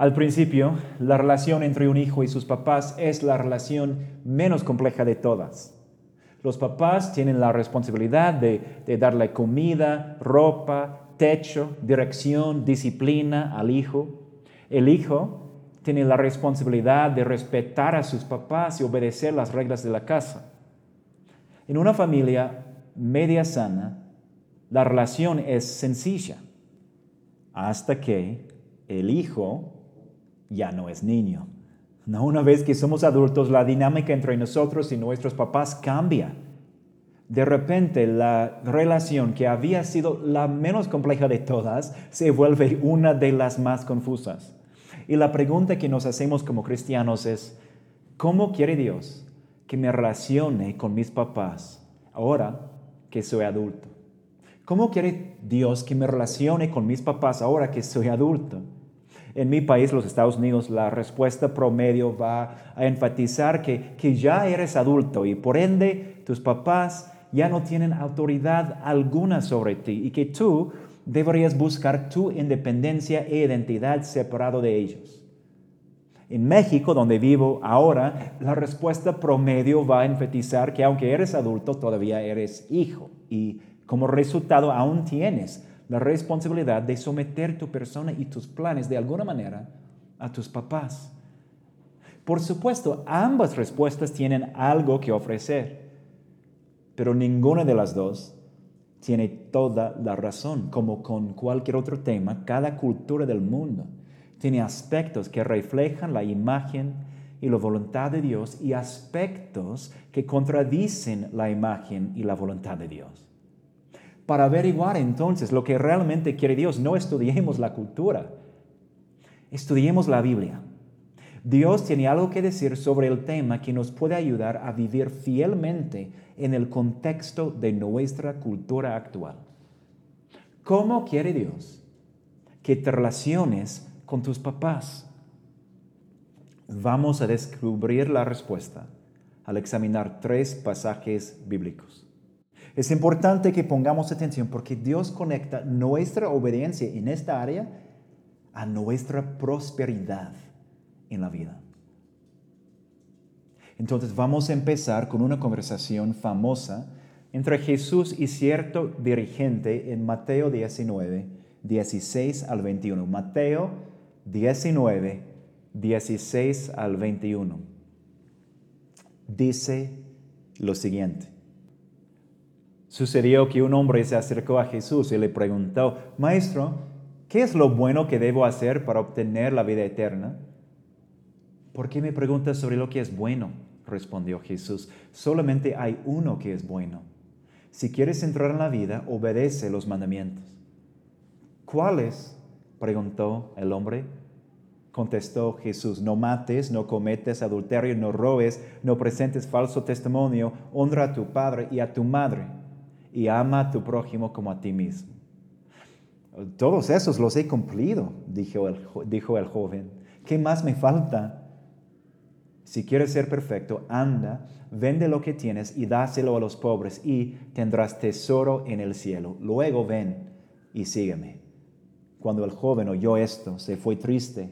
Al principio, la relación entre un hijo y sus papás es la relación menos compleja de todas. Los papás tienen la responsabilidad de, darle comida, ropa, techo, dirección, disciplina al hijo. El hijo tiene la responsabilidad de respetar a sus papás y obedecer las reglas de la casa. En una familia media sana, la relación es sencilla hasta que el hijo ya no es niño. Una vez que somos adultos, la dinámica entre nosotros y nuestros papás cambia. De repente, la relación que había sido la menos compleja de todas se vuelve una de las más confusas. Y la pregunta que nos hacemos como cristianos es, ¿cómo quiere Dios que me relacione con mis papás ahora que soy adulto? ¿Cómo quiere Dios que me relacione con mis papás ahora que soy adulto? En mi país, los Estados Unidos, la respuesta promedio va a enfatizar que, que ya eres adulto y por ende tus papás ya no tienen autoridad alguna sobre ti y que tú deberías buscar tu independencia e identidad separado de ellos. En México, donde vivo ahora, la respuesta promedio va a enfatizar que aunque eres adulto, todavía eres hijo y como resultado aún tienes la responsabilidad de someter tu persona y tus planes de alguna manera a tus papás. Por supuesto, ambas respuestas tienen algo que ofrecer, pero ninguna de las dos tiene toda la razón. Como con cualquier otro tema, cada cultura del mundo tiene aspectos que reflejan la imagen y la voluntad de Dios y aspectos que contradicen la imagen y la voluntad de Dios. Para averiguar entonces lo que realmente quiere Dios, no estudiemos la cultura, estudiemos la Biblia. Dios tiene algo que decir sobre el tema que nos puede ayudar a vivir fielmente en el contexto de nuestra cultura actual. ¿Cómo quiere Dios que te relaciones con tus papás? Vamos a descubrir la respuesta al examinar tres pasajes bíblicos. Es importante que pongamos atención porque Dios conecta nuestra obediencia en esta área a nuestra prosperidad en la vida. Entonces vamos a empezar con una conversación famosa entre Jesús y cierto dirigente en Mateo 19, 16 al 21. Mateo 19, 16 al 21. Dice lo siguiente. Sucedió que un hombre se acercó a Jesús y le preguntó, Maestro, ¿qué es lo bueno que debo hacer para obtener la vida eterna? ¿Por qué me preguntas sobre lo que es bueno? respondió Jesús. Solamente hay uno que es bueno. Si quieres entrar en la vida, obedece los mandamientos. ¿Cuáles? preguntó el hombre. Contestó Jesús, no mates, no cometes adulterio, no robes, no presentes falso testimonio, honra a tu padre y a tu madre y ama a tu prójimo como a ti mismo. Todos esos los he cumplido, dijo el, joven. ¿Qué más me falta? Si quieres ser perfecto, anda, vende lo que tienes y dáselo a los pobres y tendrás tesoro en el cielo. Luego ven y sígueme. Cuando el joven oyó esto, se fue triste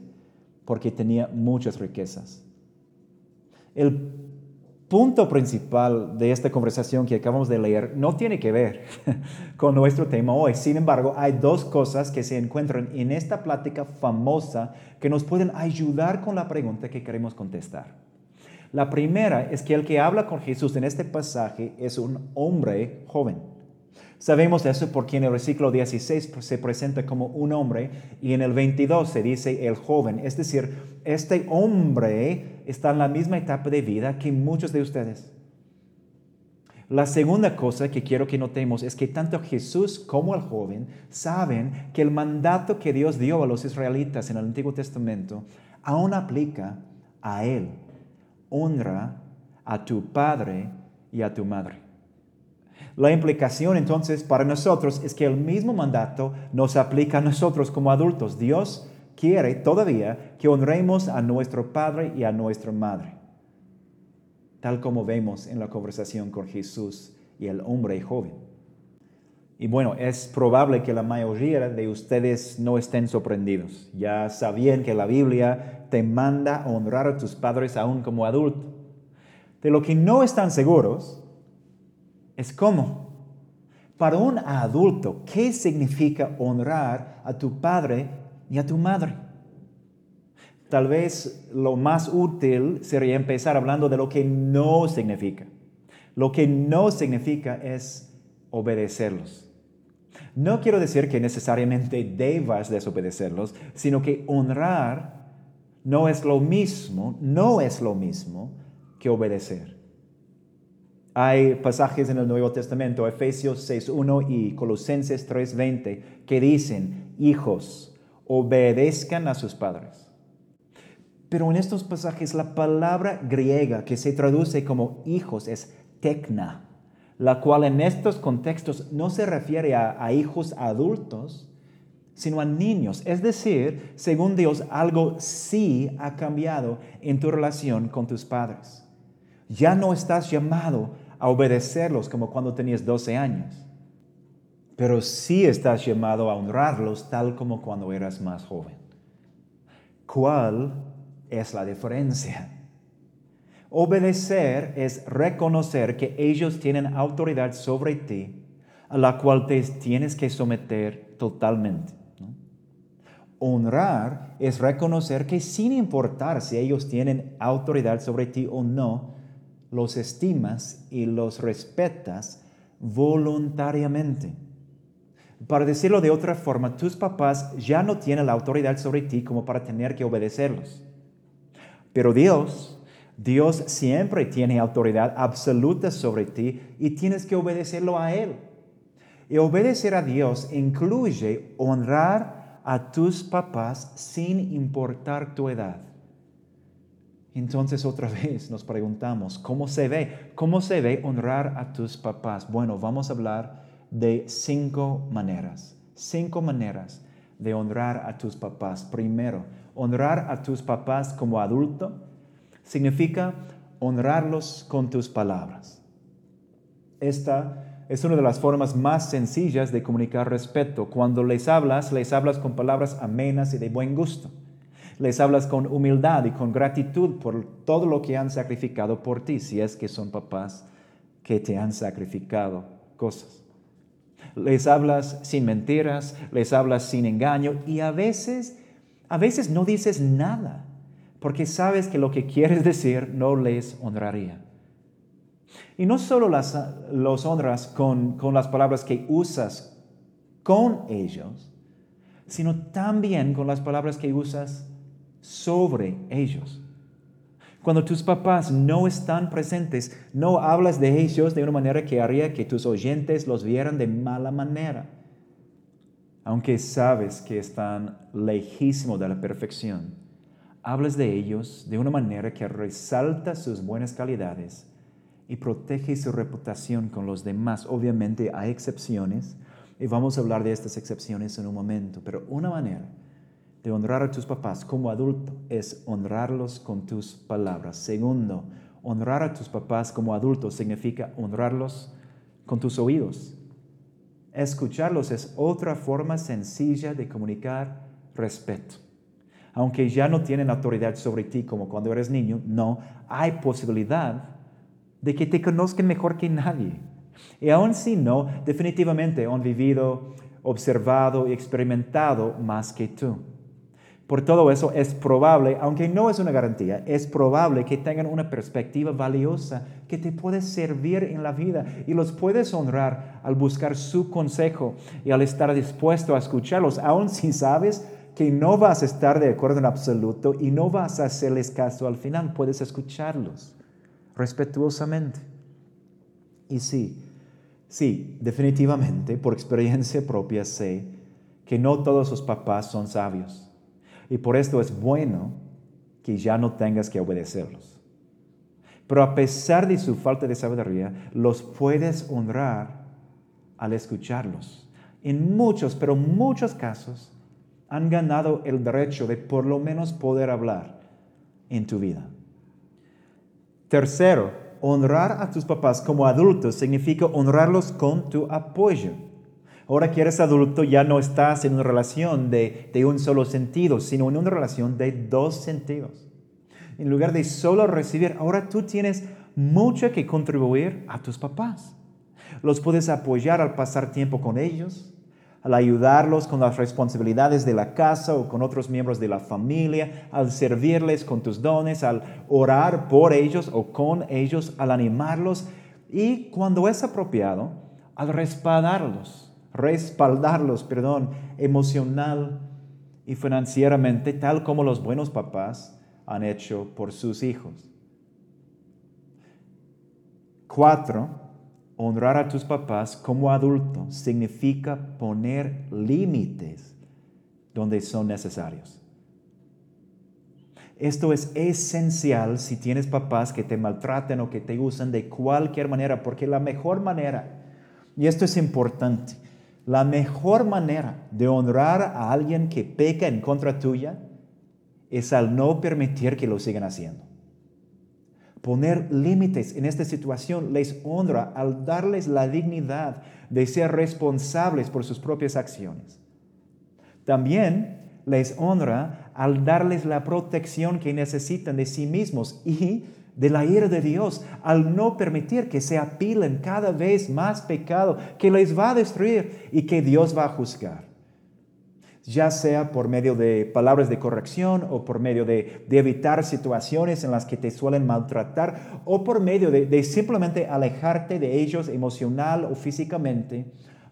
porque tenía muchas riquezas. El punto principal de esta conversación que acabamos de leer no tiene que ver con nuestro tema hoy. Sin embargo, hay dos cosas que se encuentran en esta plática famosa que nos pueden ayudar con la pregunta que queremos contestar. La primera es que el que habla con Jesús en este pasaje es un hombre joven. Sabemos eso porque en el versículo 16 se presenta como un hombre y en el 22 se dice el joven. Es decir, este hombre está en la misma etapa de vida que muchos de ustedes. La segunda cosa que quiero que notemos es que tanto Jesús como el joven saben que el mandato que Dios dio a los israelitas en el Antiguo Testamento aún aplica a él. Honra a tu padre y a tu madre. La implicación entonces para nosotros es que el mismo mandato nos aplica a nosotros como adultos. Dios quiere todavía que honremos a nuestro Padre y a nuestra Madre, tal como vemos en la conversación con Jesús y el hombre joven. Y bueno, es probable que la mayoría de ustedes no estén sorprendidos. Ya sabían que la Biblia te manda honrar a tus padres aún como adulto. De lo que no están seguros es cómo. Para un adulto, ¿qué significa honrar a tu padre y a tu madre? Tal vez lo más útil sería empezar hablando de lo que no significa. Lo que no significa es obedecerlos. No quiero decir que necesariamente debas desobedecerlos, sino que honrar no es lo mismo, no es lo mismo que obedecer. Hay pasajes en el Nuevo Testamento, Efesios 6.1 y Colosenses 3.20, que dicen, hijos, obedezcan a sus padres. Pero en estos pasajes la palabra griega que se traduce como hijos es tecna, la cual en estos contextos no se refiere a, a hijos adultos, sino a niños. Es decir, según Dios, algo sí ha cambiado en tu relación con tus padres. Ya no estás llamado a obedecerlos como cuando tenías 12 años, pero sí estás llamado a honrarlos tal como cuando eras más joven. ¿Cuál es la diferencia? Obedecer es reconocer que ellos tienen autoridad sobre ti, a la cual te tienes que someter totalmente. Honrar es reconocer que sin importar si ellos tienen autoridad sobre ti o no, los estimas y los respetas voluntariamente. Para decirlo de otra forma, tus papás ya no tienen la autoridad sobre ti como para tener que obedecerlos. Pero Dios, Dios siempre tiene autoridad absoluta sobre ti y tienes que obedecerlo a Él. Y obedecer a Dios incluye honrar a tus papás sin importar tu edad. Entonces otra vez nos preguntamos, ¿cómo se ve? ¿Cómo se ve honrar a tus papás? Bueno, vamos a hablar de cinco maneras, cinco maneras de honrar a tus papás. Primero, honrar a tus papás como adulto significa honrarlos con tus palabras. Esta es una de las formas más sencillas de comunicar respeto. Cuando les hablas, les hablas con palabras amenas y de buen gusto. Les hablas con humildad y con gratitud por todo lo que han sacrificado por ti, si es que son papás que te han sacrificado cosas. Les hablas sin mentiras, les hablas sin engaño y a veces, a veces no dices nada, porque sabes que lo que quieres decir no les honraría. Y no solo los honras con, con las palabras que usas con ellos, sino también con las palabras que usas sobre ellos. Cuando tus papás no están presentes, no hablas de ellos de una manera que haría que tus oyentes los vieran de mala manera. Aunque sabes que están lejísimos de la perfección, hablas de ellos de una manera que resalta sus buenas calidades y protege su reputación con los demás. Obviamente hay excepciones y vamos a hablar de estas excepciones en un momento, pero una manera de honrar a tus papás como adulto es honrarlos con tus palabras. Segundo, honrar a tus papás como adulto significa honrarlos con tus oídos. Escucharlos es otra forma sencilla de comunicar respeto. Aunque ya no tienen autoridad sobre ti como cuando eres niño, no, hay posibilidad de que te conozcan mejor que nadie. Y aún si no, definitivamente han vivido, observado y experimentado más que tú. Por todo eso es probable, aunque no es una garantía, es probable que tengan una perspectiva valiosa que te puede servir en la vida y los puedes honrar al buscar su consejo y al estar dispuesto a escucharlos, aun si sabes que no vas a estar de acuerdo en absoluto y no vas a hacerles caso al final, puedes escucharlos respetuosamente. Y sí, sí, definitivamente, por experiencia propia sé que no todos los papás son sabios y por esto es bueno que ya no tengas que obedecerlos. Pero a pesar de su falta de sabiduría, los puedes honrar al escucharlos. En muchos, pero muchos casos, han ganado el derecho de por lo menos poder hablar en tu vida. Tercero, honrar a tus papás como adultos significa honrarlos con tu apoyo. Ahora que eres adulto ya no estás en una relación de, un solo sentido, sino en una relación de dos sentidos. En lugar de solo recibir, ahora tú tienes mucho que contribuir a tus papás. Los puedes apoyar al pasar tiempo con ellos, al ayudarlos con las responsabilidades de la casa o con otros miembros de la familia, al servirles con tus dones, al orar por ellos o con ellos, al animarlos y cuando es apropiado, al respaldarlos, respaldarlos, perdón, emocional y financieramente, tal como los buenos papás han hecho por sus hijos. Cuatro, honrar a tus papás como adulto significa poner límites donde son necesarios. Esto es esencial si tienes papás que te maltraten o que te usan de cualquier manera, porque la mejor manera, y esto es importante, la mejor manera de honrar a alguien que peca en contra tuya es al no permitir que lo sigan haciendo. Poner límites en esta situación les honra al darles la dignidad de ser responsables por sus propias acciones. También les honra al darles la protección que necesitan de sí mismos y de la ira de Dios, al no permitir que se apilen cada vez más pecado que les va a destruir y que Dios va a juzgar ya sea por medio de palabras de corrección o por medio de, evitar situaciones en las que te suelen maltratar o por medio de, simplemente alejarte de ellos emocional o físicamente,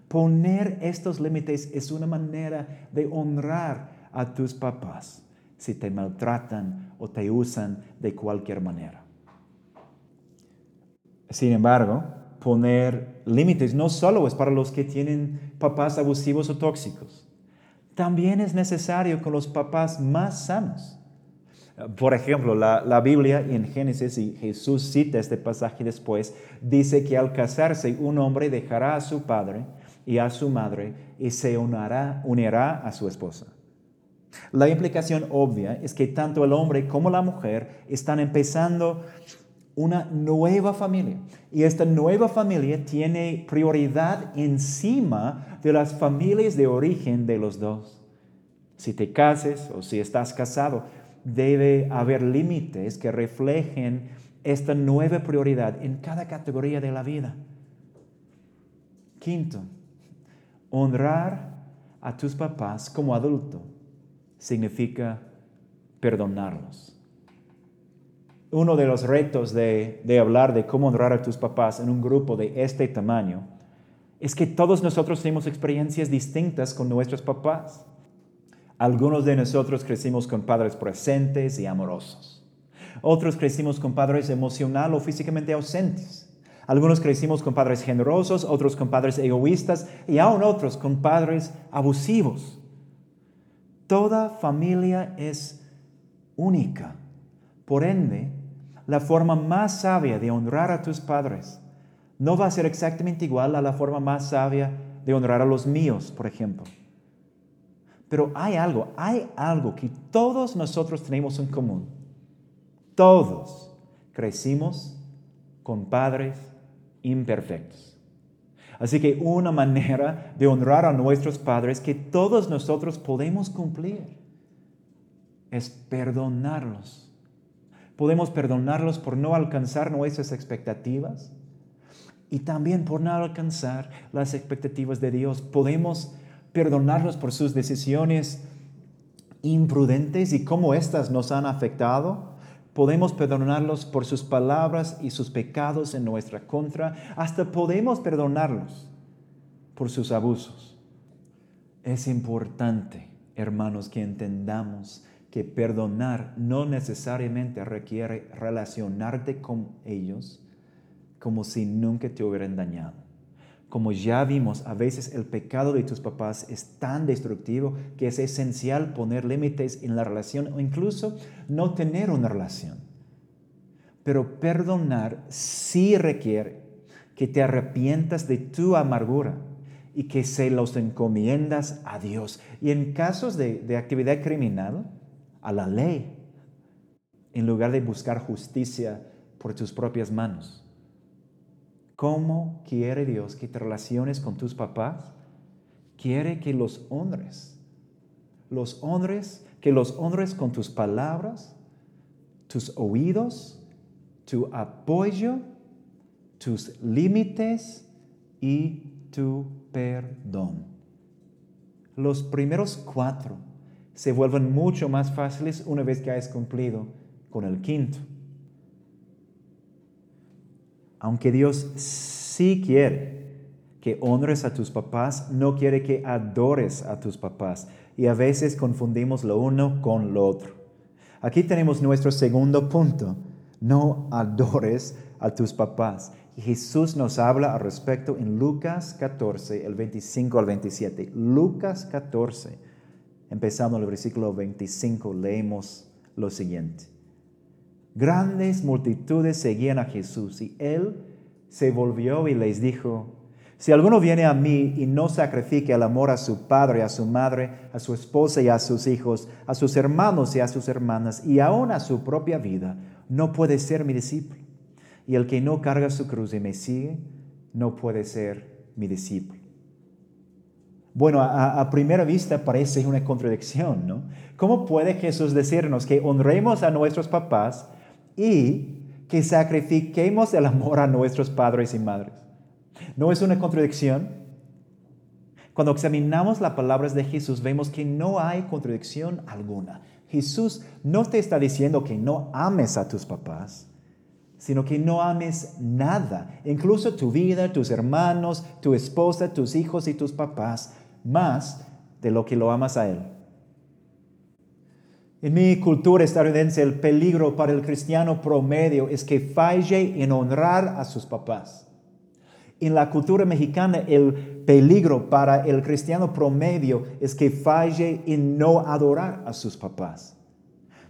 poner estos límites es una manera de honrar a tus papás si te maltratan o te usan de cualquier manera. Sin embargo, poner límites no solo es para los que tienen papás abusivos o tóxicos también es necesario con los papás más sanos. Por ejemplo, la, Biblia en Génesis, y Jesús cita este pasaje después, dice que al casarse un hombre dejará a su padre y a su madre y se unirá, unirá a su esposa. La implicación obvia es que tanto el hombre como la mujer están empezando una nueva familia. Y esta nueva familia tiene prioridad encima de las familias de origen de los dos. Si te cases o si estás casado, debe haber límites que reflejen esta nueva prioridad en cada categoría de la vida. Quinto, honrar a tus papás como adulto significa perdonarlos uno de los retos de, hablar de cómo honrar a tus papás en un grupo de este tamaño es que todos nosotros tenemos experiencias distintas con nuestros papás. Algunos de nosotros crecimos con padres presentes y amorosos. Otros crecimos con padres emocional o físicamente ausentes. Algunos crecimos con padres generosos, otros con padres egoístas y aún otros con padres abusivos. Toda familia es única. Por ende, la forma más sabia de honrar a tus padres no va a ser exactamente igual a la forma más sabia de honrar a los míos, por ejemplo. Pero hay algo, hay algo que todos nosotros tenemos en común. Todos crecimos con padres imperfectos. Así que una manera de honrar a nuestros padres que todos nosotros podemos cumplir es perdonarlos Podemos perdonarlos por no alcanzar nuestras expectativas y también por no alcanzar las expectativas de Dios. Podemos perdonarlos por sus decisiones imprudentes y cómo éstas nos han afectado. Podemos perdonarlos por sus palabras y sus pecados en nuestra contra. Hasta podemos perdonarlos por sus abusos. Es importante, hermanos, que entendamos que perdonar no necesariamente requiere relacionarte con ellos como si nunca te hubieran dañado. Como ya vimos, a veces el pecado de tus papás es tan destructivo que es esencial poner límites en la relación o incluso no tener una relación. Pero perdonar sí requiere que te arrepientas de tu amargura y que se los encomiendas a Dios. Y en casos de, de actividad criminal, a la ley en lugar de buscar justicia por tus propias manos. ¿Cómo quiere Dios que te relaciones con tus papás? quiere que los honres. Los honres, que los honres con tus palabras, tus oídos, tu apoyo, tus límites y tu perdón. Los primeros cuatro se vuelven mucho más fáciles una vez que hayas cumplido con el quinto. Aunque Dios sí quiere que honres a tus papás, no quiere que adores a tus papás. Y a veces confundimos lo uno con lo otro. Aquí tenemos nuestro segundo punto. No adores a tus papás. Jesús nos habla al respecto en Lucas 14, el 25 al 27. Lucas 14, empezando el versículo 25, leemos lo siguiente. Grandes multitudes seguían a Jesús y él se volvió y les dijo, si alguno viene a mí y no sacrifique el amor a su padre, a su madre, a su esposa y a sus hijos, a sus hermanos y a sus hermanas, y aún a su propia vida, no puede ser mi discípulo. Y el que no carga su cruz y me sigue, no puede ser mi discípulo. Bueno, a, primera vista parece una contradicción, ¿no? ¿Cómo puede Jesús decirnos que honremos a nuestros papás y que sacrifiquemos el amor a nuestros padres y madres? ¿No es una contradicción? Cuando examinamos las palabras de Jesús, vemos que no hay contradicción alguna. Jesús no te está diciendo que no ames a tus papás, sino que no ames nada, incluso tu vida, tus hermanos, tu esposa, tus hijos y tus papás, más de lo que lo amas a Él. En mi cultura estadounidense, el peligro para el cristiano promedio es que falle en honrar a sus papás. En la cultura mexicana, el peligro para el cristiano promedio es que falle en no adorar a sus papás.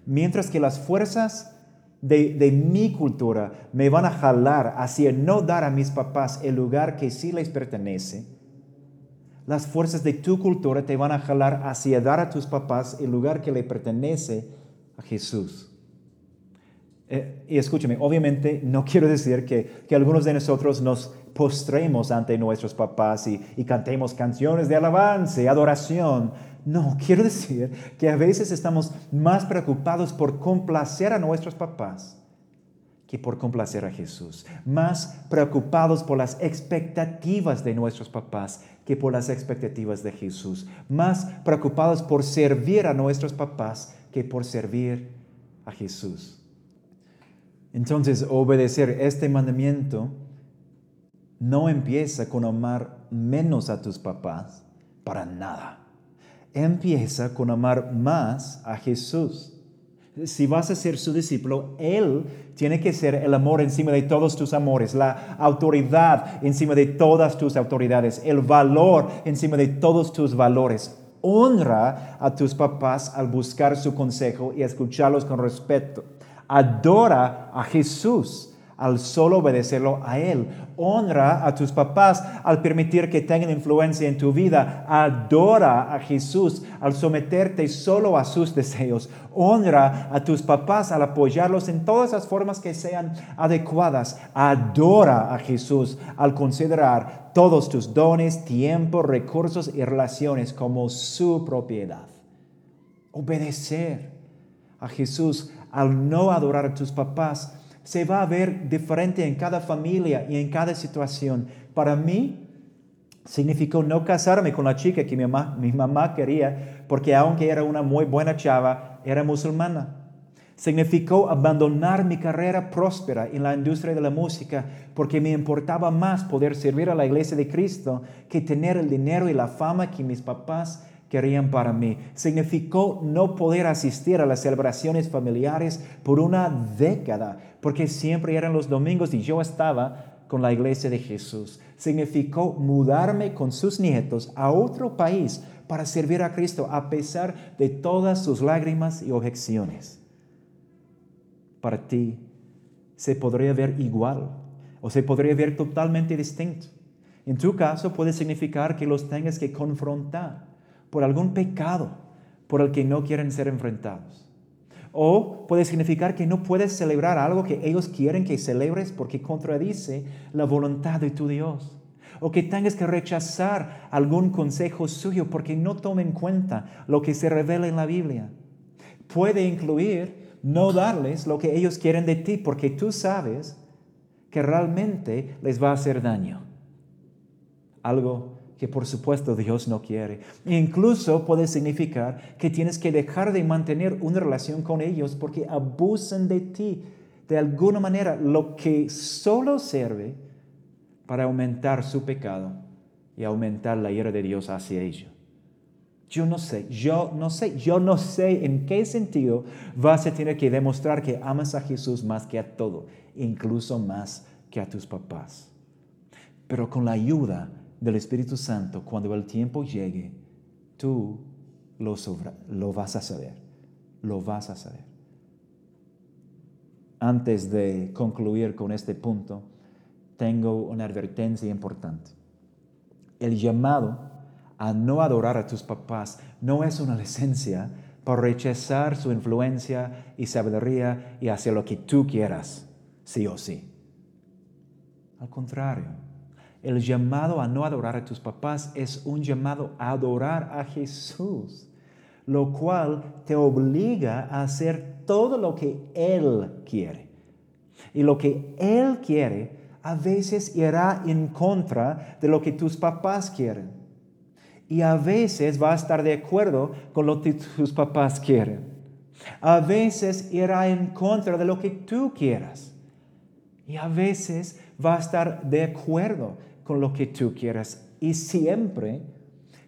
Mientras que las fuerzas de, mi cultura me van a jalar hacia no dar a mis papás el lugar que sí les pertenece, las fuerzas de tu cultura te van a jalar hacia dar a tus papás el lugar que le pertenece a Jesús. Eh, y escúchame, obviamente no quiero decir que, que algunos de nosotros nos postremos ante nuestros papás y, cantemos canciones de alabanza y adoración. No, quiero decir que a veces estamos más preocupados por complacer a nuestros papás que por complacer a Jesús. Más preocupados por las expectativas de nuestros papás que por las expectativas de Jesús. Más preocupados por servir a nuestros papás que por servir a Jesús. Entonces, obedecer este mandamiento no empieza con amar menos a tus papás, para nada. Empieza con amar más a Jesús. Si vas a ser su discípulo, Él tiene que ser el amor encima de todos tus amores, la autoridad encima de todas tus autoridades, el valor encima de todos tus valores. Honra a tus papás al buscar su consejo y escucharlos con respeto. Adora a Jesús al solo obedecerlo a Él. Honra a tus papás al permitir que tengan influencia en tu vida. Adora a Jesús al someterte solo a sus deseos. Honra a tus papás al apoyarlos en todas las formas que sean adecuadas. Adora a Jesús al considerar todos tus dones, tiempo, recursos y relaciones como su propiedad. Obedecer a Jesús al no adorar a tus papás se va a ver diferente en cada familia y en cada situación. Para mí, significó no casarme con la chica que mi mamá, quería, porque aunque era una muy buena chava, era musulmana. Significó abandonar mi carrera próspera en la industria de la música, porque me importaba más poder servir a la iglesia de Cristo que tener el dinero y la fama que mis papás querían para mí. Significó no poder asistir a las celebraciones familiares por una década, porque siempre eran los domingos y yo estaba con la iglesia de Jesús. Significó mudarme con sus nietos a otro país para servir a Cristo a pesar de todas sus lágrimas y objeciones. Para ti se podría ver igual o se podría ver totalmente distinto. En tu caso puede significar que los tengas que confrontar por algún pecado por el que no quieren ser enfrentados. O puede significar que no puedes celebrar algo que ellos quieren que celebres porque contradice la voluntad de tu Dios. o que tengas que rechazar algún consejo suyo porque no toma en cuenta lo que se revela en la Biblia. Puede incluir no darles lo que ellos quieren de ti porque tú sabes que realmente les va a hacer daño. Algo que por supuesto Dios no quiere. Incluso puede significar que tienes que dejar de mantener una relación con ellos porque abusan de ti de alguna manera, lo que solo sirve para aumentar su pecado y aumentar la ira de Dios hacia ellos. Yo no sé, yo no sé, yo no sé en qué sentido vas a tener que demostrar que amas a Jesús más que a todo, incluso más que a tus papás. Pero con la ayuda del Espíritu Santo, cuando el tiempo llegue, tú lo, lo vas a saber, lo vas a saber. Antes de concluir con este punto, tengo una advertencia importante. El llamado a no adorar a tus papás no es una licencia para rechazar su influencia y sabiduría y hacer lo que tú quieras, sí o sí. Al contrario, el llamado a no adorar a tus papás es un llamado a adorar a Jesús, lo cual te obliga a hacer todo lo que Él quiere. Y lo que Él quiere a veces irá en contra de lo que tus papás quieren. Y a veces va a estar de acuerdo con lo que tus papás quieren. A veces irá en contra de lo que tú quieras. Y a veces va a estar de acuerdo con lo que tú quieras. Y siempre,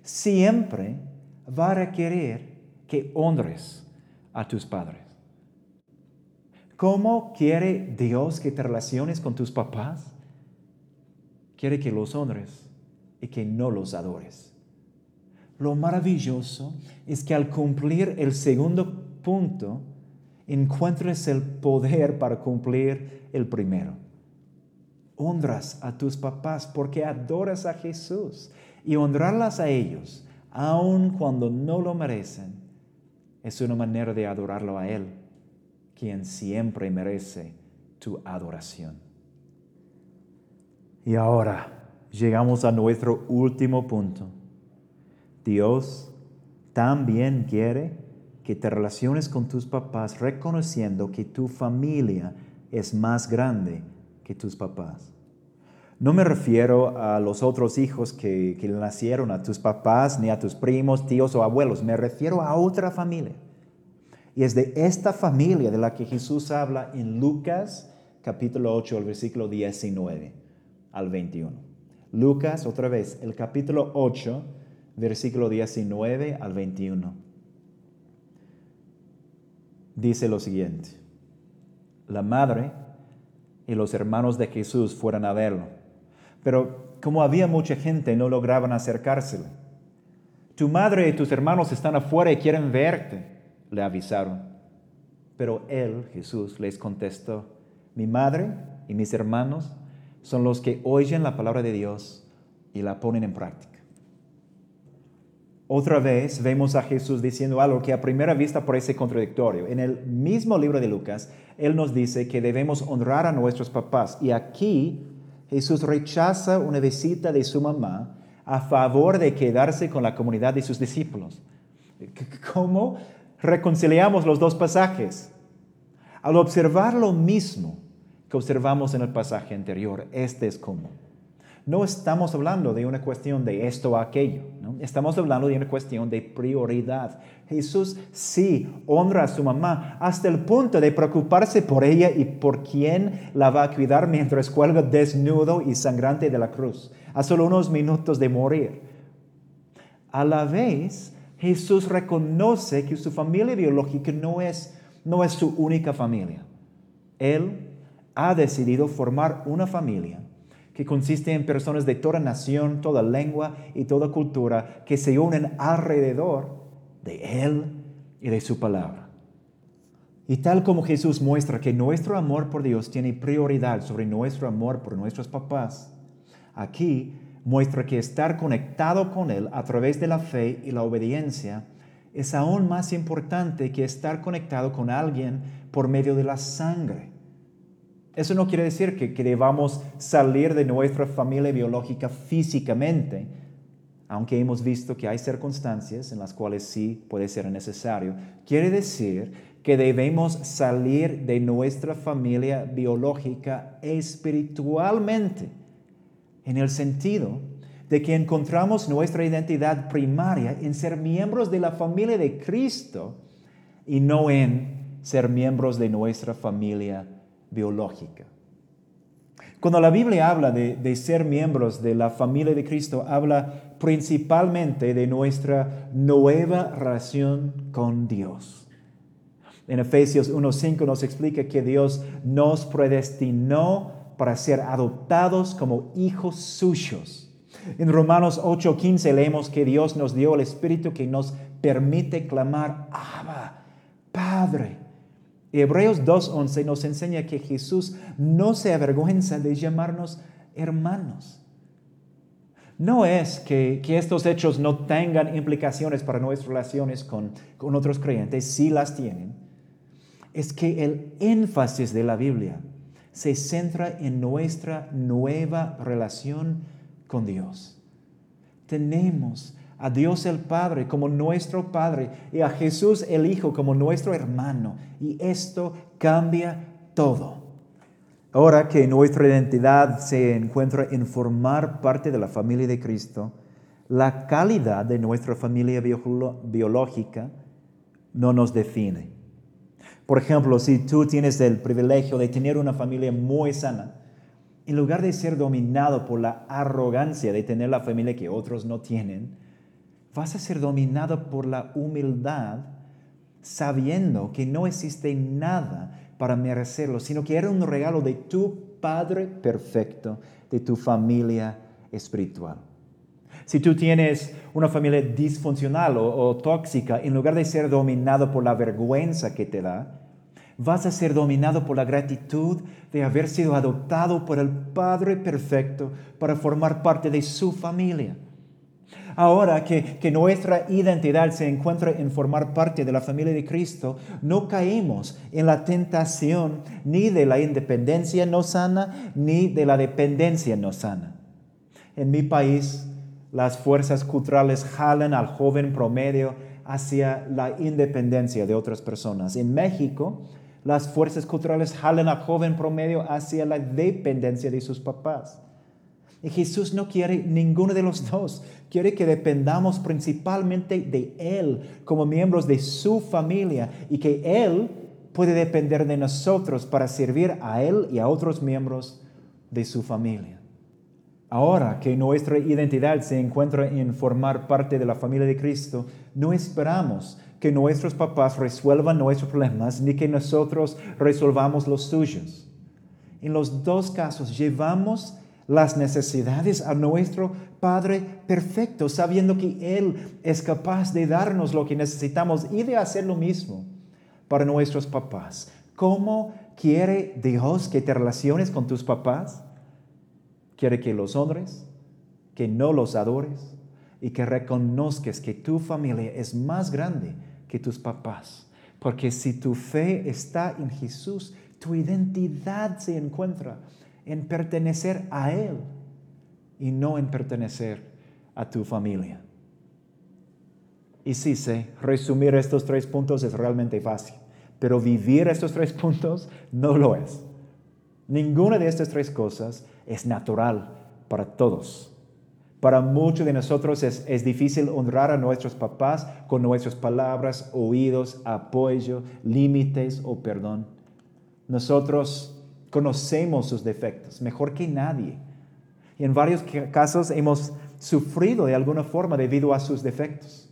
siempre va a requerir que honres a tus padres. ¿Cómo quiere Dios que te relaciones con tus papás? Quiere que los honres y que no los adores. Lo maravilloso es que al cumplir el segundo punto, encuentres el poder para cumplir el primero. Honras a tus papás porque adoras a Jesús y honrarlas a ellos, aun cuando no lo merecen, es una manera de adorarlo a Él quien siempre merece tu adoración. Y ahora llegamos a nuestro último punto. Dios también quiere que te relaciones con tus papás reconociendo que tu familia es más grande que tus papás. No me refiero a los otros hijos que, que nacieron a tus papás, ni a tus primos, tíos o abuelos. Me refiero a otra familia y es de esta familia de la que Jesús habla en Lucas capítulo 8, el versículo 19 al 21. Lucas, otra vez, el capítulo 8, versículo 19 al 21. Dice lo siguiente. La madre y los hermanos de Jesús fueron a verlo, pero como había mucha gente no lograban acercársele. Tu madre y tus hermanos están afuera y quieren verte le avisaron. Pero él, Jesús, les contestó, mi madre y mis hermanos son los que oyen la palabra de Dios y la ponen en práctica. Otra vez vemos a Jesús diciendo algo que a primera vista parece contradictorio. En el mismo libro de Lucas, Él nos dice que debemos honrar a nuestros papás. Y aquí Jesús rechaza una visita de su mamá a favor de quedarse con la comunidad de sus discípulos. ¿Cómo reconciliamos los dos pasajes. Al observar lo mismo que observamos en el pasaje anterior, este es como. No estamos hablando de una cuestión de esto o aquello, estamos hablando de una cuestión de prioridad. Jesús sí honra a su mamá hasta el punto de preocuparse por ella y por quién la va a cuidar mientras cuelga desnudo y sangrante de la cruz, a solo unos minutos de morir. A la vez, Jesús reconoce que su familia biológica no es, no es su única familia. Él ha decidido formar una familia que consiste en personas de toda nación, toda lengua y toda cultura que se unen alrededor de Él y de su palabra. Y tal como Jesús muestra que nuestro amor por Dios tiene prioridad sobre nuestro amor por nuestros papás, aquí muestra que estar conectado con Él a través de la fe y la obediencia es aún más importante que estar conectado con alguien por medio de la sangre. Eso no quiere decir que, debamos salir de nuestra familia biológica físicamente, aunque hemos visto que hay circunstancias en las cuales sí puede ser necesario. Quiere decir que debemos salir de nuestra familia biológica espiritualmente, en el sentido de que encontramos nuestra identidad primaria en ser miembros de la familia de Cristo y no en ser miembros de nuestra familia biológica. Cuando la Biblia habla de, ser miembros de la familia de Cristo, habla principalmente de nuestra nueva relación con Dios. En Efesios 1.5 nos explica que Dios nos predestinó para ser adoptados como hijos suyos. En Romanos 8.15 leemos que Dios nos dio el Espíritu que nos permite clamar, Abba, Padre. Hebreos 2.11 nos enseña que Jesús no se avergüenza de llamarnos hermanos. No es que, estos hechos no tengan implicaciones para nuestras relaciones con, con otros creyentes, sí las tienen. Es que el énfasis de la Biblia se centra en nuestra nueva relación con Dios. Tenemos a Dios el Padre como nuestro Padre y a Jesús el Hijo como nuestro hermano. Y esto cambia todo. Ahora que nuestra identidad se encuentra en formar parte de la familia de Cristo, la calidad de nuestra familia biológica no nos define. Por ejemplo, si tú tienes el privilegio de tener una familia muy sana, en lugar de ser dominado por la arrogancia de tener la familia que otros no tienen, vas a ser dominado por la humildad, sabiendo que no existe nada para merecerlo, sino que era un regalo de tu Padre perfecto, de tu familia espiritual. Si tú tienes una familia disfuncional o, tóxica, en lugar de ser dominado por la vergüenza que te da, vas a ser dominado por la gratitud de haber sido adoptado por el Padre perfecto para formar parte de su familia. Ahora que, nuestra identidad se encuentra en formar parte de la familia de Cristo, no caímos en la tentación ni de la independencia no sana, ni de la dependencia no sana. En mi país, las fuerzas culturales jalan al joven promedio hacia la independencia de otras personas. En México, las fuerzas culturales jalan al joven promedio hacia la dependencia de sus papás. Y Jesús no quiere ninguno de los dos. Quiere que dependamos principalmente de Él como miembros de su familia y que Él puede depender de nosotros para servir a Él y a otros miembros de su familia. Ahora que nuestra identidad se encuentra en formar parte de la familia de Cristo, no esperamos que nuestros papás resuelvan nuestros problemas ni que nosotros resolvamos los suyos. En los dos casos llevamos las necesidades a nuestro Padre perfecto, sabiendo que Él es capaz de darnos lo que necesitamos y de hacer lo mismo para nuestros papás. ¿Cómo quiere Dios que te relaciones con tus papás? Quiere que los honres, que no los adores y que reconozcas que tu familia es más grande que tus papás. Porque si tu fe está en Jesús, tu identidad se encuentra en pertenecer a Él y no en pertenecer a tu familia. Y sí sé, resumir estos tres puntos es realmente fácil, pero vivir estos tres puntos no lo es. Ninguna de estas tres cosas es natural para todos. Para muchos de nosotros es, es, difícil honrar a nuestros papás con nuestras palabras, oídos, apoyo, límites o perdón. Nosotros Conocemos sus defectos mejor que nadie. Y en varios casos hemos sufrido de alguna forma debido a sus defectos.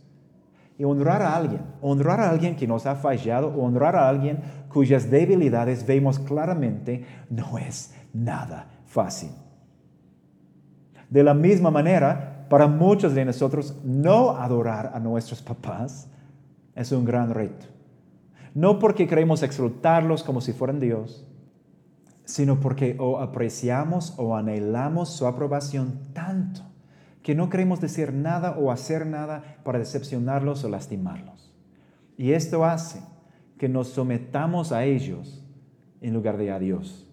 Y honrar a alguien, honrar a alguien que nos ha fallado, honrar a alguien cuyas debilidades vemos claramente, no es nada fácil. De la misma manera, para muchos de nosotros, no adorar a nuestros papás es un gran reto. No porque queremos exaltarlos como si fueran Dios, sino porque o apreciamos o anhelamos su aprobación tanto que no queremos decir nada o hacer nada para decepcionarlos o lastimarlos. Y esto hace que nos sometamos a ellos en lugar de a Dios.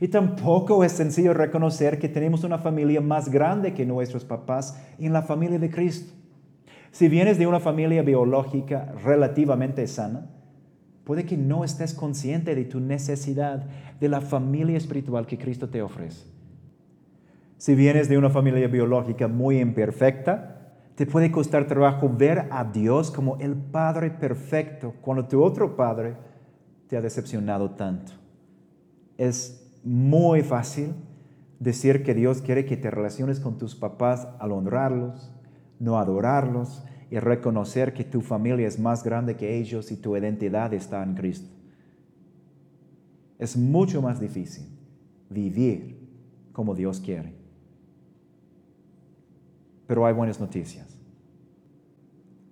Y tampoco es sencillo reconocer que tenemos una familia más grande que nuestros papás en la familia de Cristo. Si vienes de una familia biológica relativamente sana, puede que no estés consciente de tu necesidad de la familia espiritual que Cristo te ofrece. Si vienes de una familia biológica muy imperfecta, te puede costar trabajo ver a Dios como el Padre perfecto cuando tu otro Padre te ha decepcionado tanto. Es muy fácil decir que Dios quiere que te relaciones con tus papás al honrarlos, no adorarlos y reconocer que tu familia es más grande que ellos y tu identidad está en Cristo. Es mucho más difícil vivir como Dios quiere. Pero hay buenas noticias.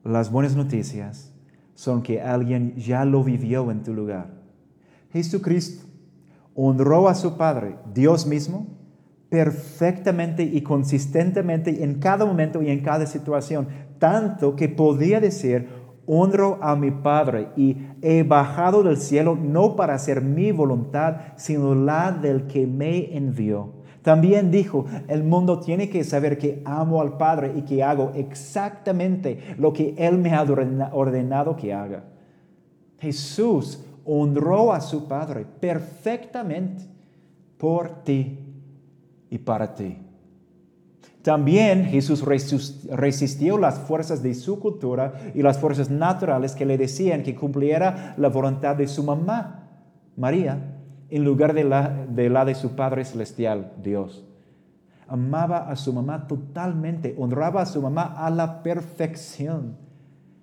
Las buenas noticias son que alguien ya lo vivió en tu lugar. Jesucristo honró a su Padre, Dios mismo, perfectamente y consistentemente en cada momento y en cada situación, tanto que podía decir, honro a mi Padre y he bajado del cielo no para hacer mi voluntad, sino la del que me envió. También dijo, el mundo tiene que saber que amo al Padre y que hago exactamente lo que Él me ha ordenado que haga. Jesús honró a su Padre perfectamente por ti y para ti. También Jesús resistió las fuerzas de su cultura y las fuerzas naturales que le decían que cumpliera la voluntad de su mamá, María, en lugar de la, de su Padre Celestial, Dios. Amaba a su mamá totalmente, honraba a su mamá a la perfección,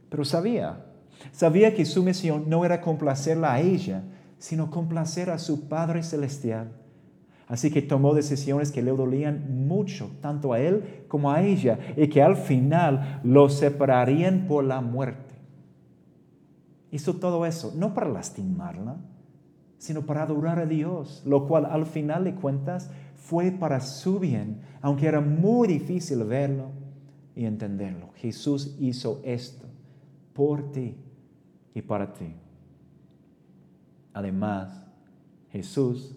pero sabía, sabía que su misión no era complacerla a ella, sino complacer a su Padre Celestial. Así que tomó decisiones que le dolían mucho, tanto a él como a ella, y que al final lo separarían por la muerte. Hizo todo eso, no para lastimarla, sino para adorar a Dios, lo cual al final de cuentas fue para su bien, aunque era muy difícil verlo y entenderlo. Jesús hizo esto por ti y para ti. Además, Jesús,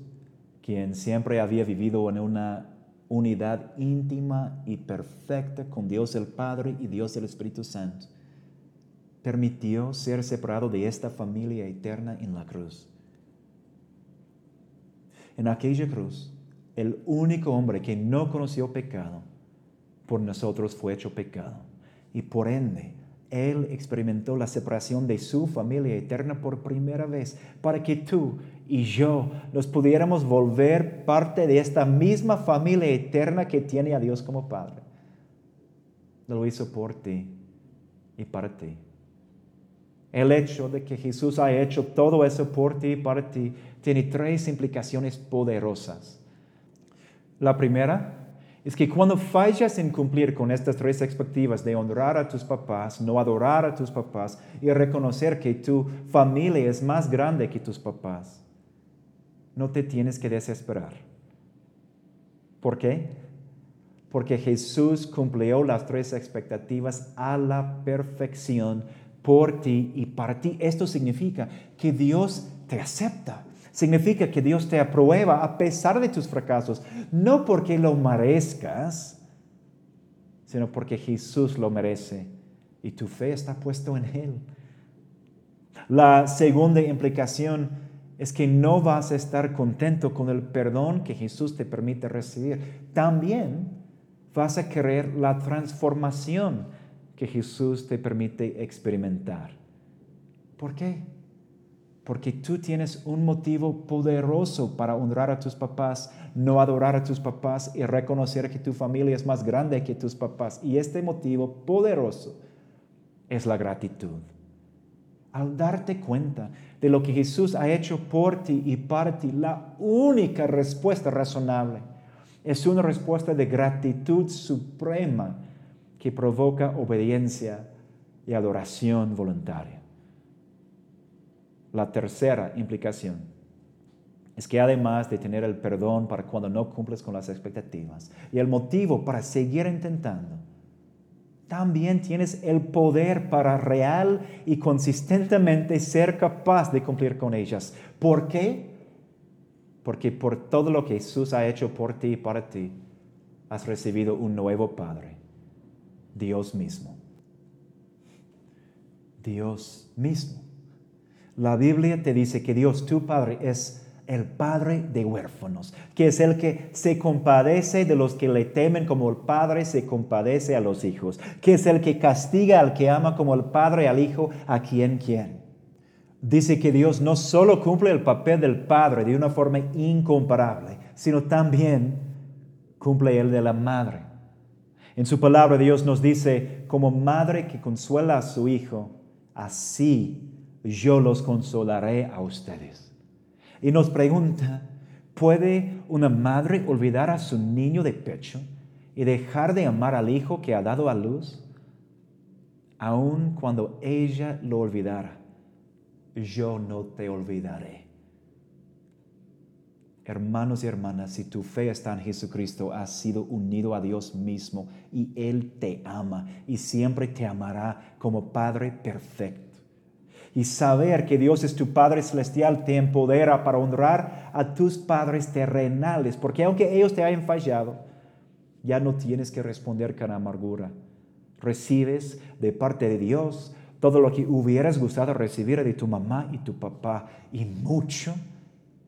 quien siempre había vivido en una unidad íntima y perfecta con Dios el Padre y Dios el Espíritu Santo, permitió ser separado de esta familia eterna en la cruz en aquella cruz, el único hombre que no conoció pecado, por nosotros fue hecho pecado. Y por ende, Él experimentó la separación de su familia eterna por primera vez, para que tú y yo nos pudiéramos volver parte de esta misma familia eterna que tiene a Dios como Padre. Lo hizo por ti y para ti. El hecho de que Jesús haya hecho todo eso por ti y para ti tiene tres implicaciones poderosas. La primera es que cuando fallas en cumplir con estas tres expectativas de honrar a tus papás, no adorar a tus papás y reconocer que tu familia es más grande que tus papás, no te tienes que desesperar. ¿Por qué? Porque Jesús cumplió las tres expectativas a la perfección por ti y para ti. Esto significa que Dios te acepta. Significa que Dios te aprueba a pesar de tus fracasos, no porque lo merezcas, sino porque Jesús lo merece y tu fe está puesto en Él. La segunda implicación es que no vas a estar contento con el perdón que Jesús te permite recibir. También vas a querer la transformación que Jesús te permite experimentar. ¿Por qué? Porque tú tienes un motivo poderoso para honrar a tus papás, no adorar a tus papás y reconocer que tu familia es más grande que tus papás. Y este motivo poderoso es la gratitud. Al darte cuenta de lo que Jesús ha hecho por ti y para ti, la única respuesta razonable es una respuesta de gratitud suprema que provoca obediencia y adoración voluntaria. La tercera implicación es que además de tener el perdón para cuando no cumples con las expectativas y el motivo para seguir intentando, también tienes el poder para real y consistentemente ser capaz de cumplir con ellas. ¿Por qué? porque por todo lo que Jesús ha hecho por ti y para ti, has recibido un nuevo Padre, Dios mismo. Dios mismo. La Biblia te dice que Dios, tu Padre, es el Padre de huérfanos, que es el que se compadece de los que le temen como el Padre se compadece a los hijos, que es el que castiga al que ama como el Padre al Hijo, a quien quien. Dice que Dios no solo cumple el papel del Padre de una forma incomparable, sino también cumple el de la Madre. En su palabra Dios nos dice, como madre que consuela a su Hijo, así yo los consolaré a ustedes. Y nos pregunta, ¿puede una madre olvidar a su niño de pecho y dejar de amar al hijo que ha dado a luz? Aun cuando ella lo olvidara, yo no te olvidaré. Hermanos y hermanas, si tu fe está en Jesucristo, has sido unido a Dios mismo y Él te ama y siempre te amará como Padre perfecto y saber que Dios es tu Padre Celestial te empodera para honrar a tus padres terrenales, porque aunque ellos te hayan fallado, ya no tienes que responder con amargura. Recibes de parte de Dios todo lo que hubieras gustado recibir de tu mamá y tu papá, y mucho,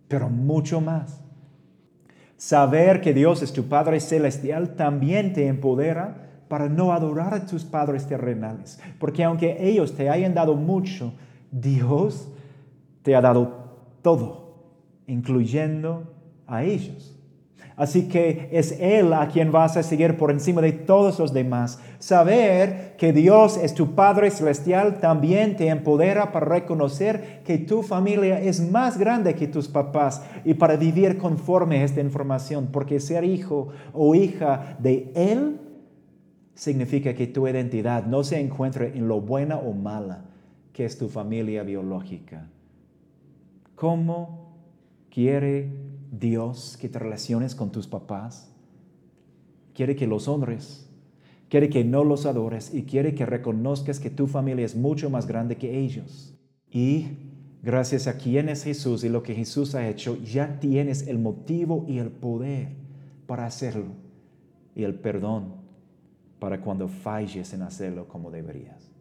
pero mucho más. Saber que Dios es tu Padre Celestial también te empodera para no adorar a tus padres terrenales, porque aunque ellos te hayan dado mucho, Dios te ha dado todo, incluyendo a ellos. Así que es Él a quien vas a seguir por encima de todos los demás. Saber que Dios es tu Padre Celestial también te empodera para reconocer que tu familia es más grande que tus papás y para vivir conforme a esta información, porque ser hijo o hija de Él significa que tu identidad no se encuentra en lo buena o mala, que es tu familia biológica. ¿Cómo quiere Dios que te relaciones con tus papás? Quiere que los honres, quiere que no los adores y quiere que reconozcas que tu familia es mucho más grande que ellos. Y gracias a quien es Jesús y lo que Jesús ha hecho, ya tienes el motivo y el poder para hacerlo y el perdón para cuando falles en hacerlo como deberías.